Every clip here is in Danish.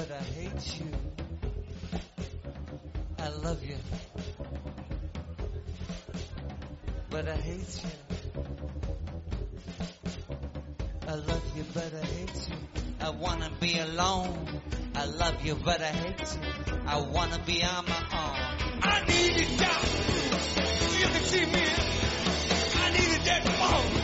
but I hate you. I love you, but I hate you. I love you, but I hate you. I wanna be alone. I love you, but I hate you. I wanna be on my own. I need a down. You can see me. I need it that phone.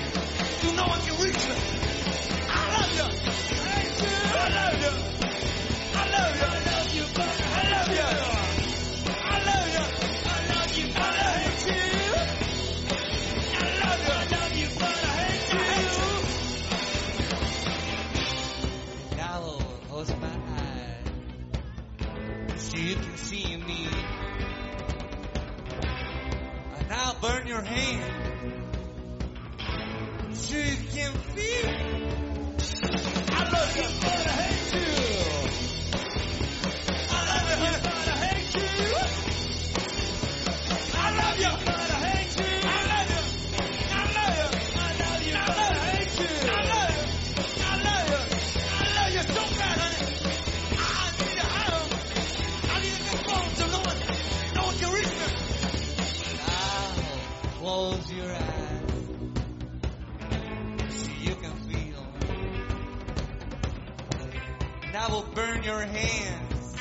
your hands.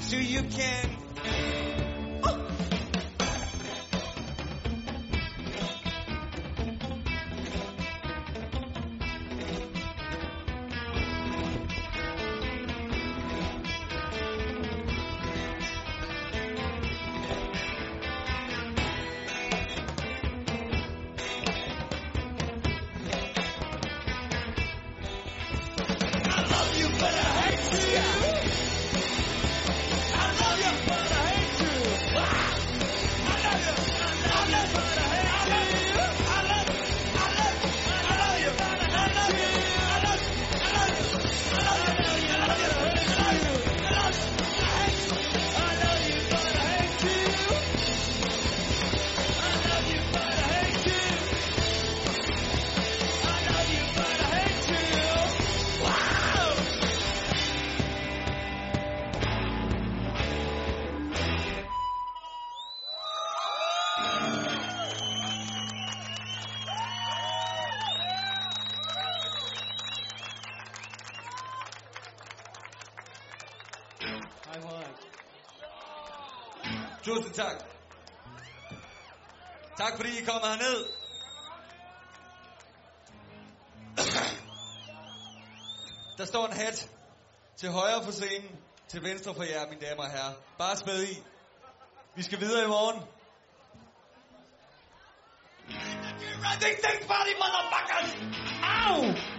So you can kommer herned. Der står en hat til højre for scenen, til venstre for jer, mine damer og herrer. Bare spæd i. Vi skal videre i morgen. Running thing, body motherfuckers! Ow!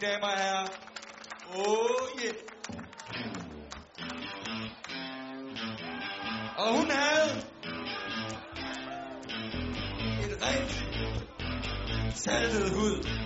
Mine damer og herrer. Oh yeah. Og hun havde et ren. Saltet hud.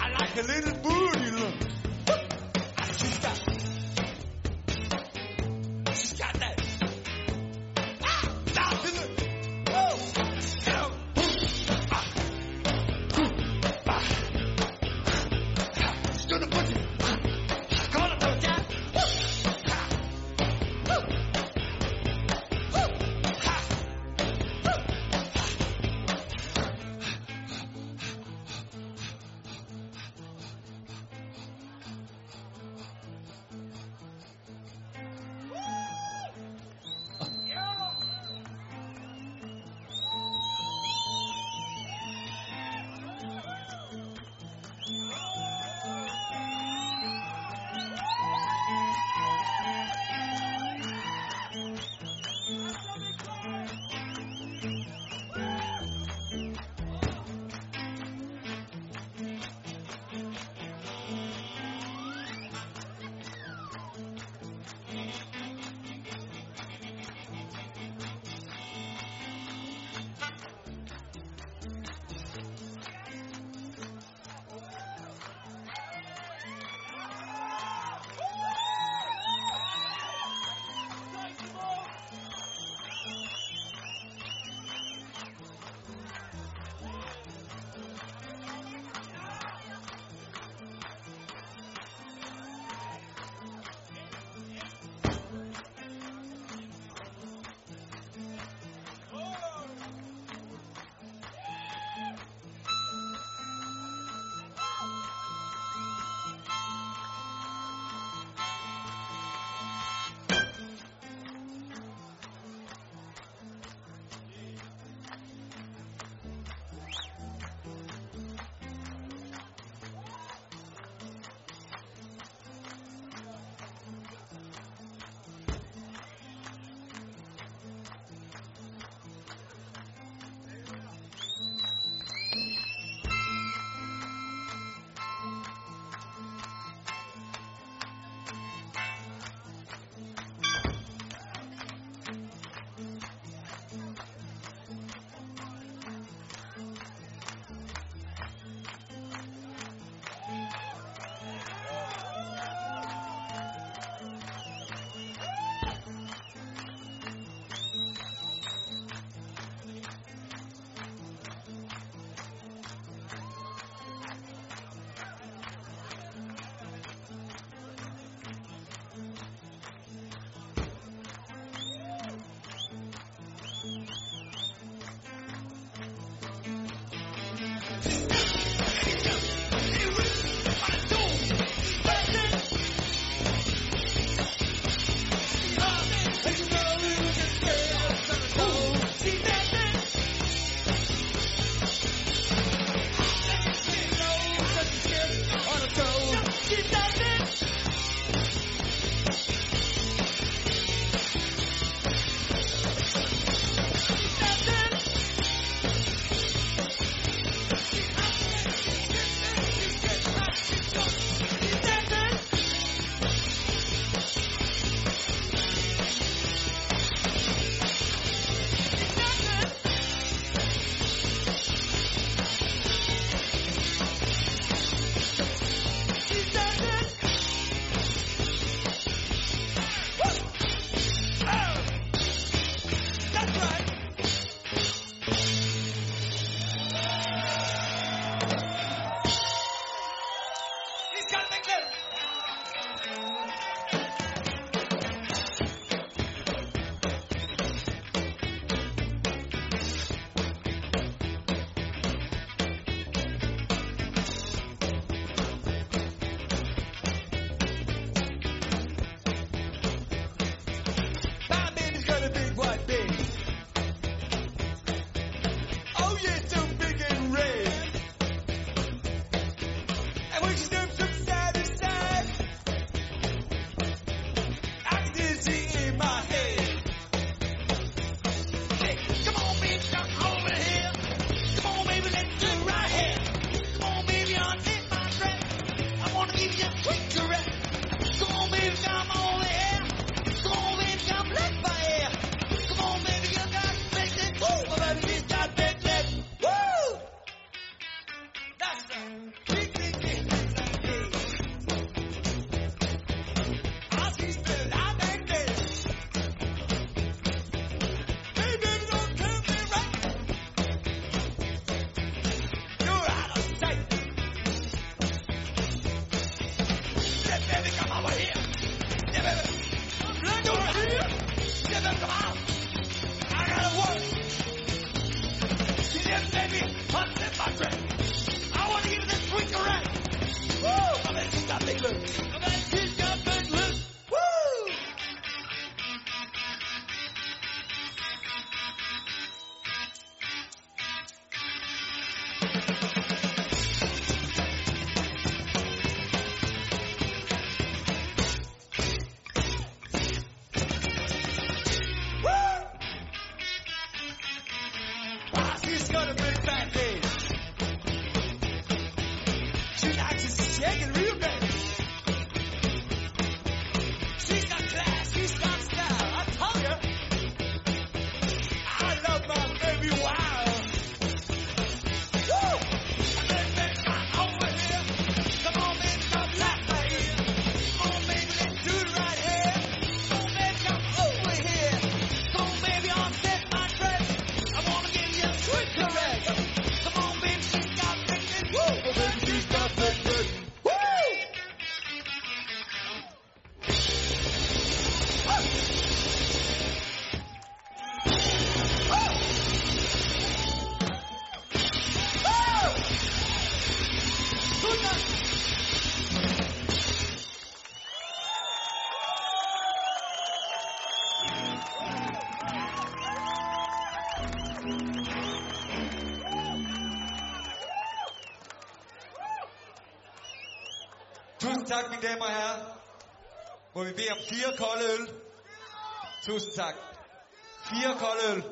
I like a little booty damer og herrer, må vi bede om fire kolde øl. Tusind tak. Fire kolde øl.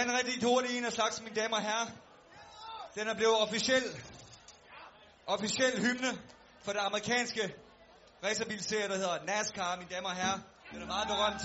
Den rigtig hurtige en af slags, mine damer og herrer. Den er blevet officiel, officiel hymne for det amerikanske racerbilserie, der hedder NASCAR, mine damer og herrer. Den er meget berømt.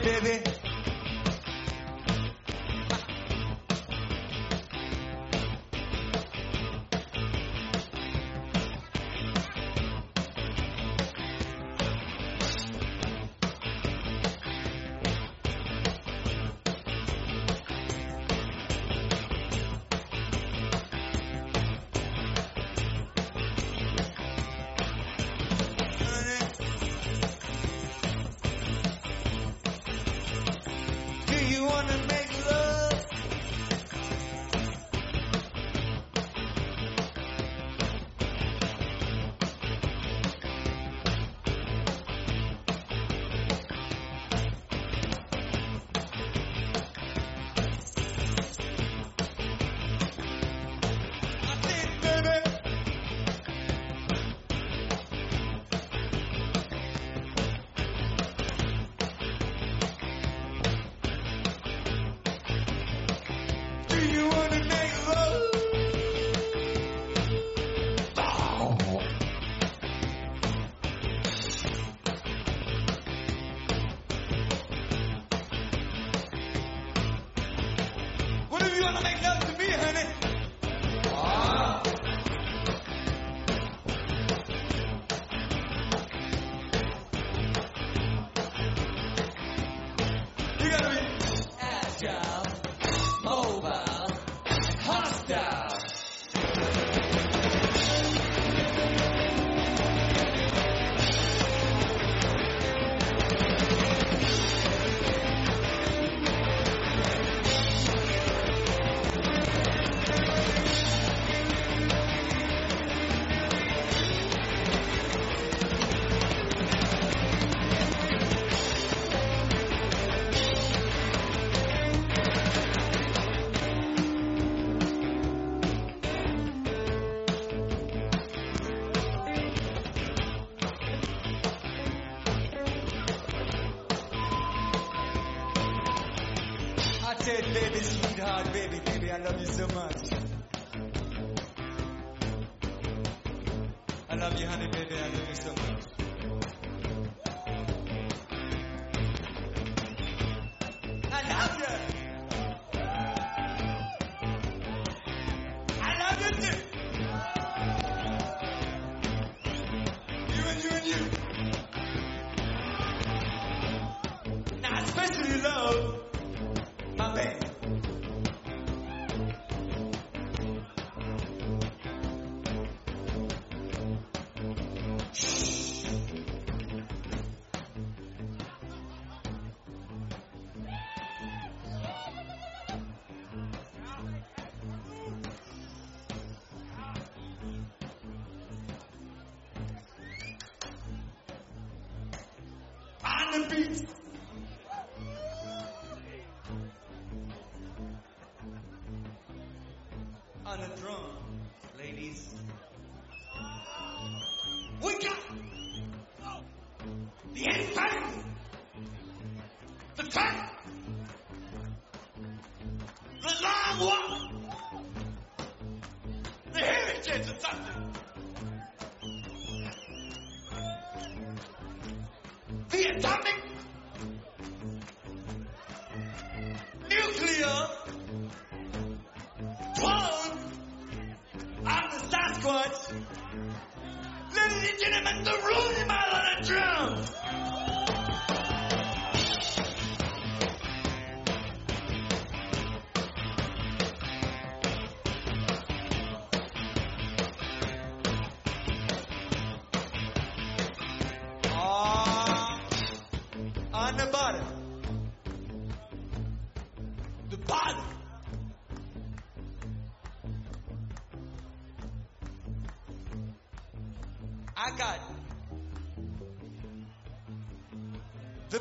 Baby.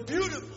Beautiful,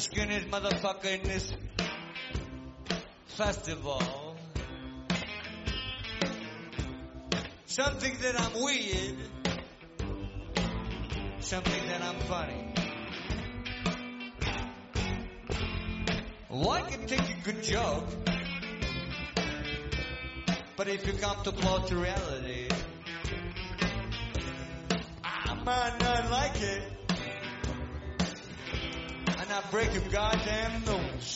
skinniest motherfucker in this festival. Some think that I'm weird. Some think that I'm funny. I can take a good joke. But if you come too close to reality, I might not like it. Break your goddamn nose.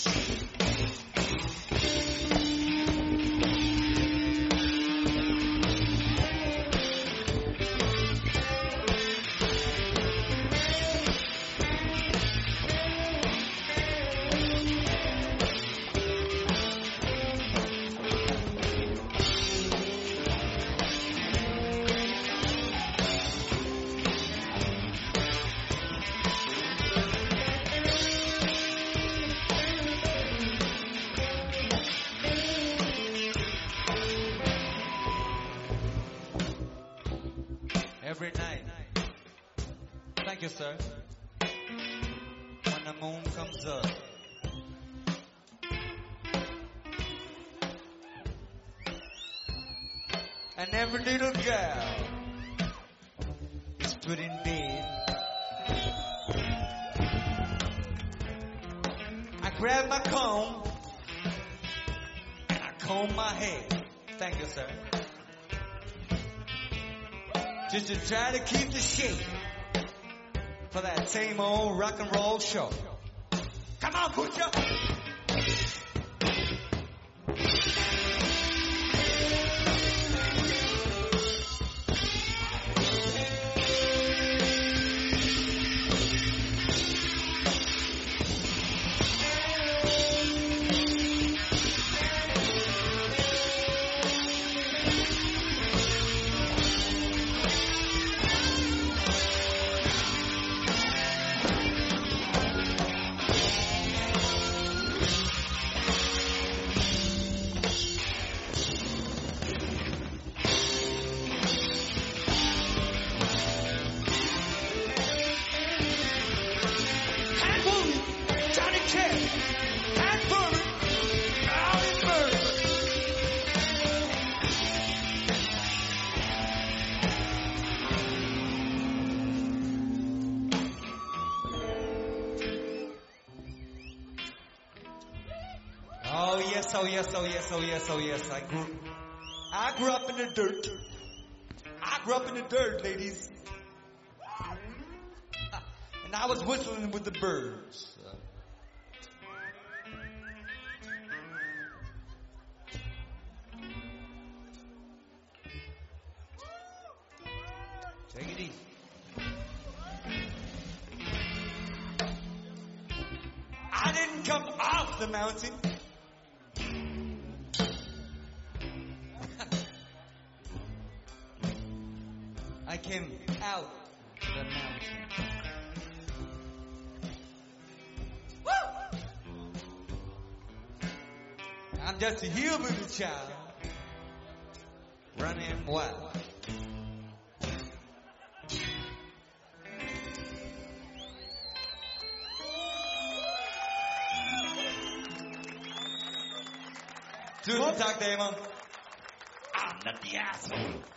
And every little girl is put in bed. I grab my comb and I comb my hair. Thank you, sir. Just to try to keep the shape for that same old rock and roll show. Come on, Pooja! Oh yes, oh yes, oh yes, oh yes, oh yes. I grew, I grew up in the dirt. I grew up in the dirt, ladies. And I was whistling with the birds. the hillbilly child running wild. Tusen tack Damon. I'm not the asshole.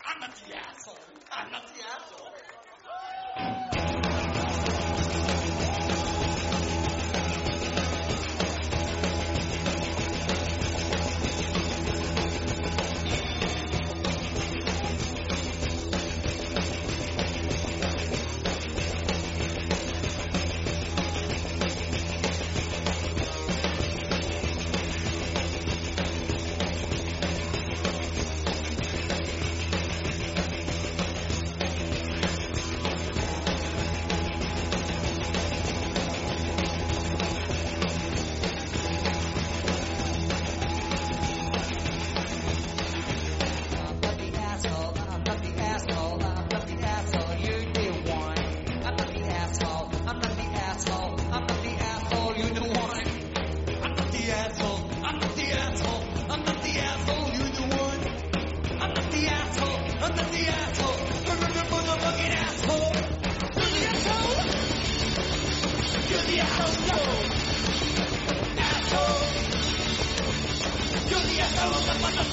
مٹن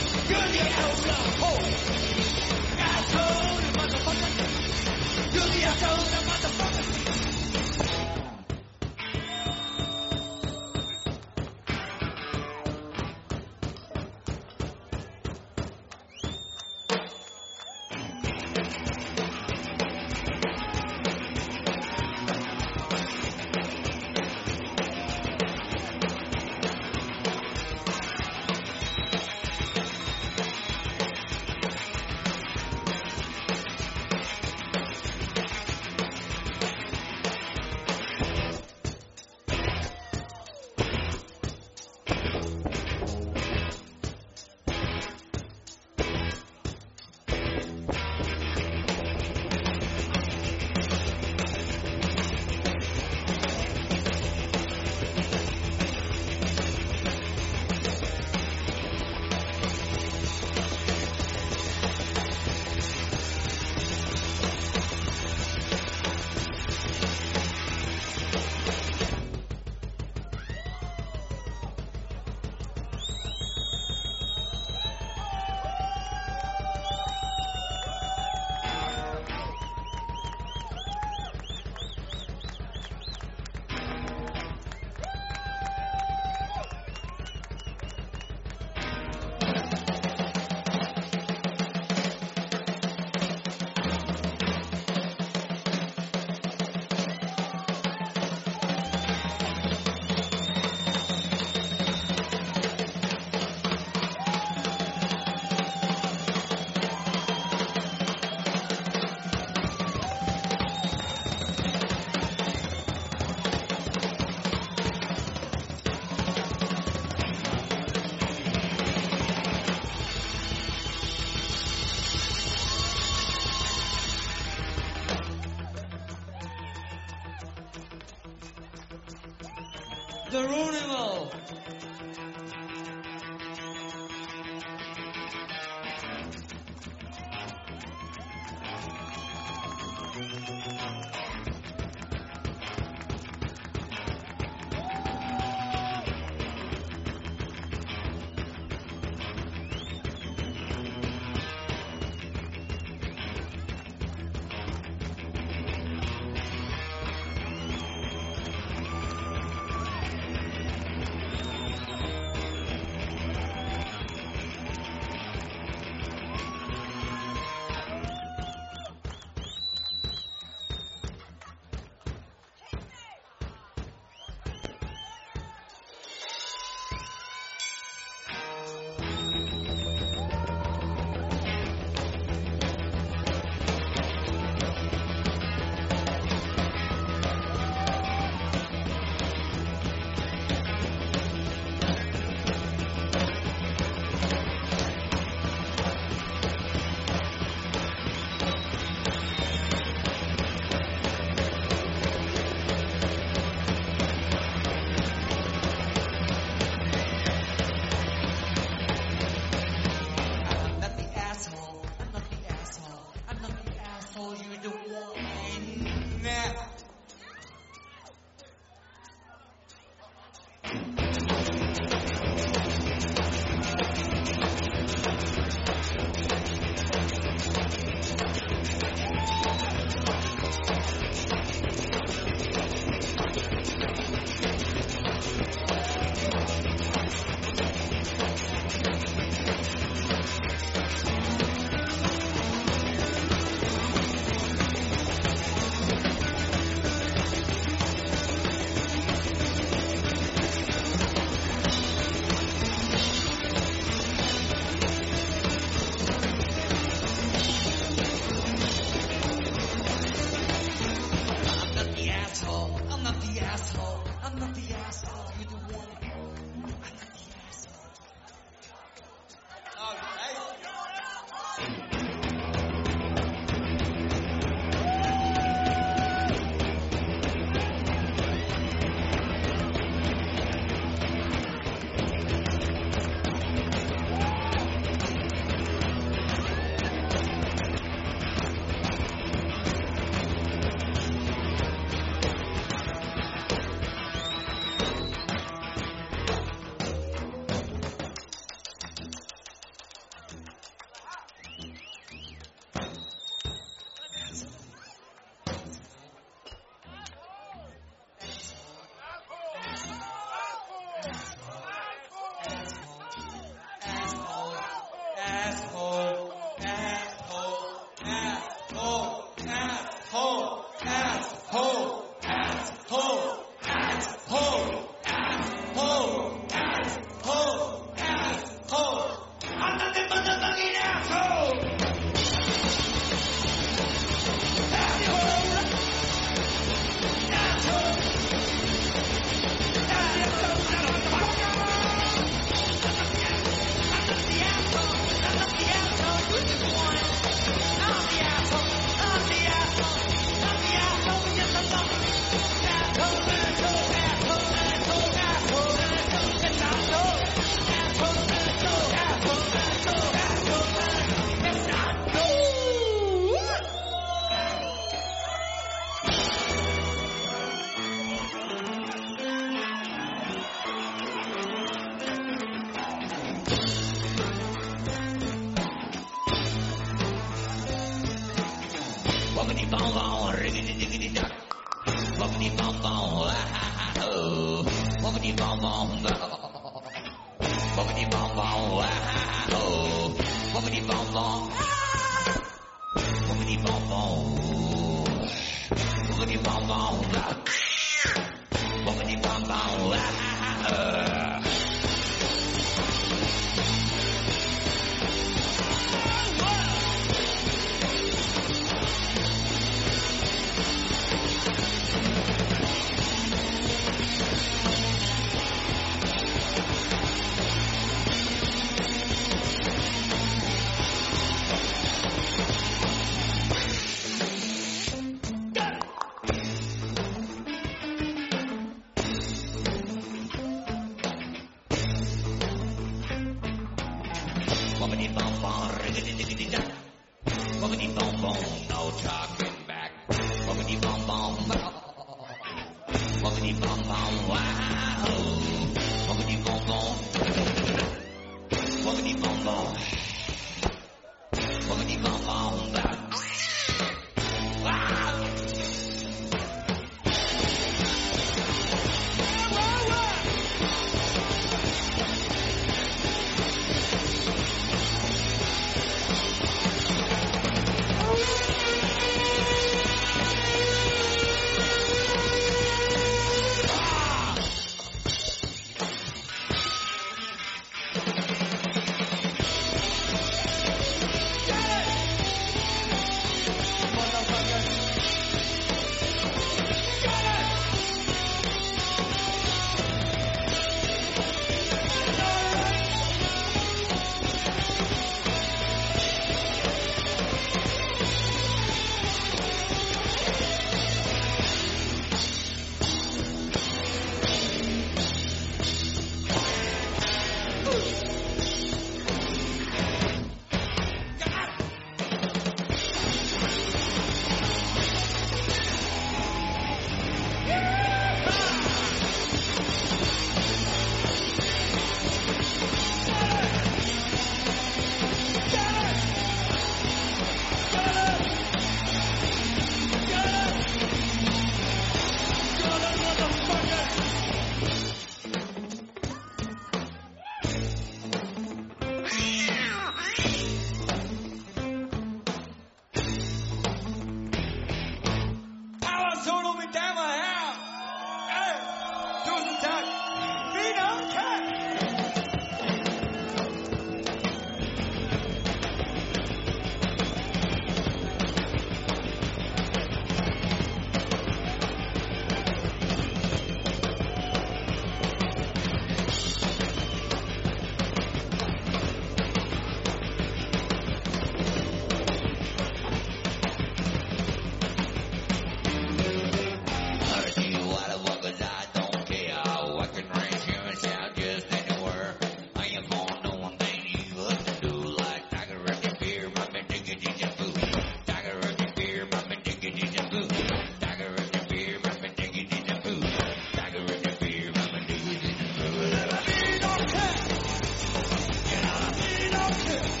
Yeah.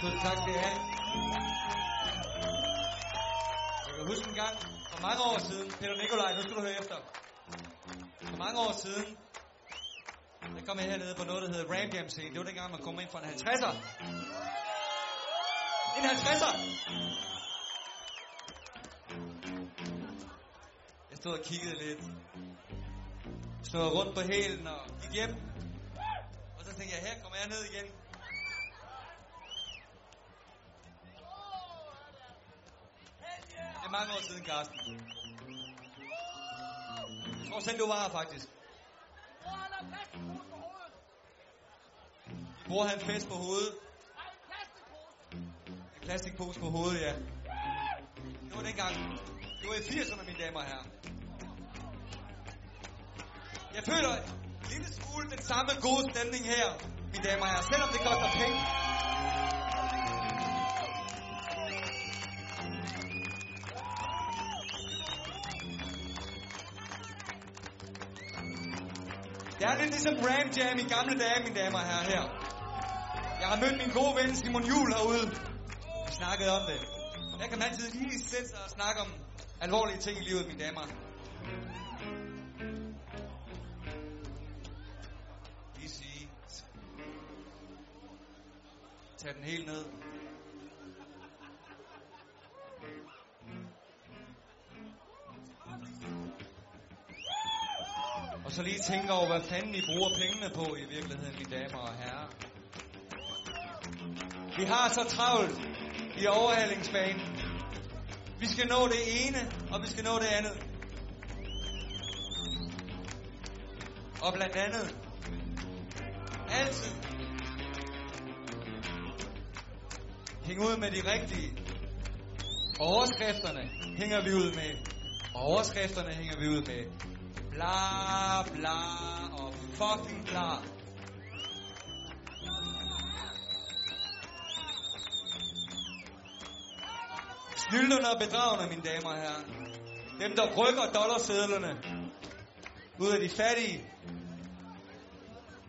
Tusind tak skal I have. Jeg kan huske en gang, for mange år siden, Peter Nikolaj, nu skal du høre efter. For mange år siden, der kom jeg hernede på noget, der hedder Ram Jam scene. Det var dengang, man kom ind fra en 50'er. En 50'er! Jeg stod og kiggede lidt. Stod rundt på hælen og gik hjem. Og så tænkte jeg, her kommer jeg ned igen. Det er mange år siden, Karsten. Jeg tror selv, du var her, faktisk. Bror han fest på hovedet. En plastikpose på hovedet, ja. Det var dengang. Det var i 80'erne, mine damer og herrer. Jeg føler en lille smule den samme gode stemning her, mine damer og herrer, selvom det koster penge. Lidt ligesom Ram Jam i gamle dage, mine damer og herrer her. Jeg har mødt min gode ven Simon Jul herude. Vi snakkede om det. Der kan man altid lige sætte sig og snakke om alvorlige ting i livet, mine damer. Lige sige. Tag den helt ned. Så lige tænke over, hvad fanden I bruger pengene på i virkeligheden, mine damer og herrer. Vi har så travlt i overhalingsbanen. Vi skal nå det ene, og vi skal nå det andet. Og blandt andet, altid hænge ud med de rigtige. Overskrifterne hænger vi ud med. Overskrifterne hænger vi ud med. Bla bla og fucking bla. Snylderne og bedragerne, mine damer og herrer. Dem, der rykker dollarsedlerne ud af de fattige.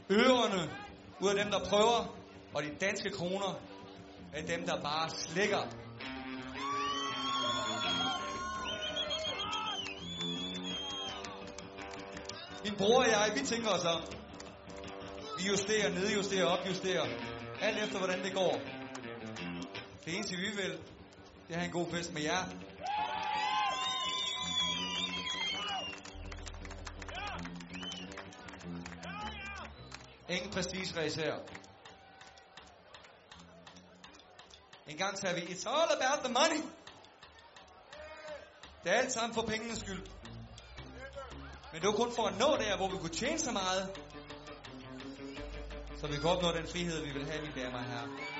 Øverne ud af dem, der prøver. Og de danske kroner af dem, der bare slikker. Min bror og jeg, vi tænker os om. Vi justerer, nedjusterer, opjusterer. Alt efter, hvordan det går. Det eneste, vi vil, det er have en god fest med jer. Ingen prestige her. En gang sagde vi, it's all about the money. Det er alt sammen for pengenes skyld. Men det var kun for at nå der, hvor vi kunne tjene så meget, så vi kunne opnå den frihed, vi vil have, mine damer og herrer.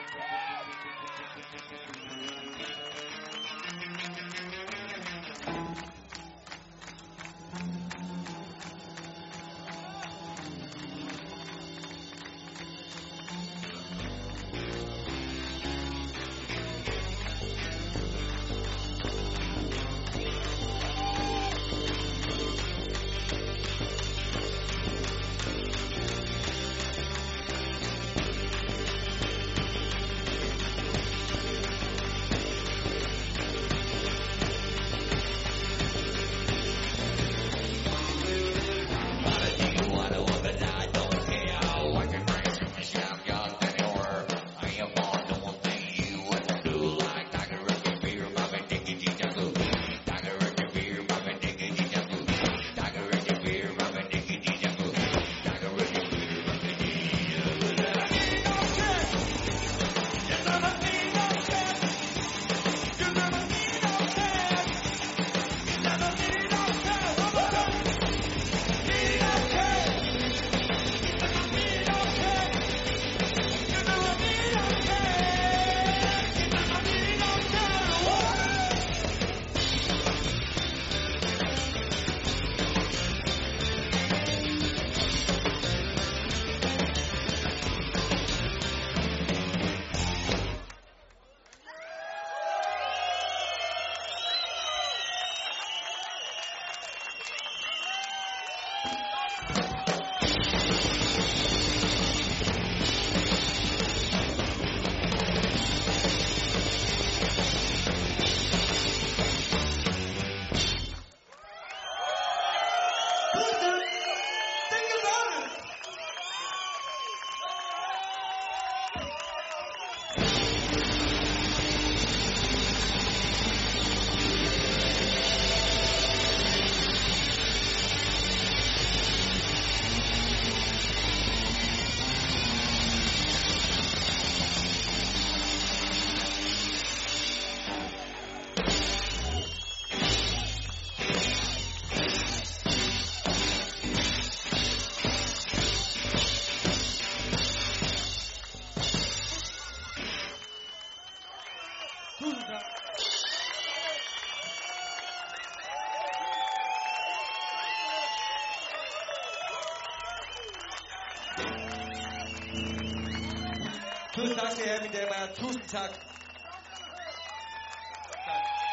Skal I have, mine damer og herrer. Tusind tak.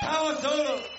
Power solo.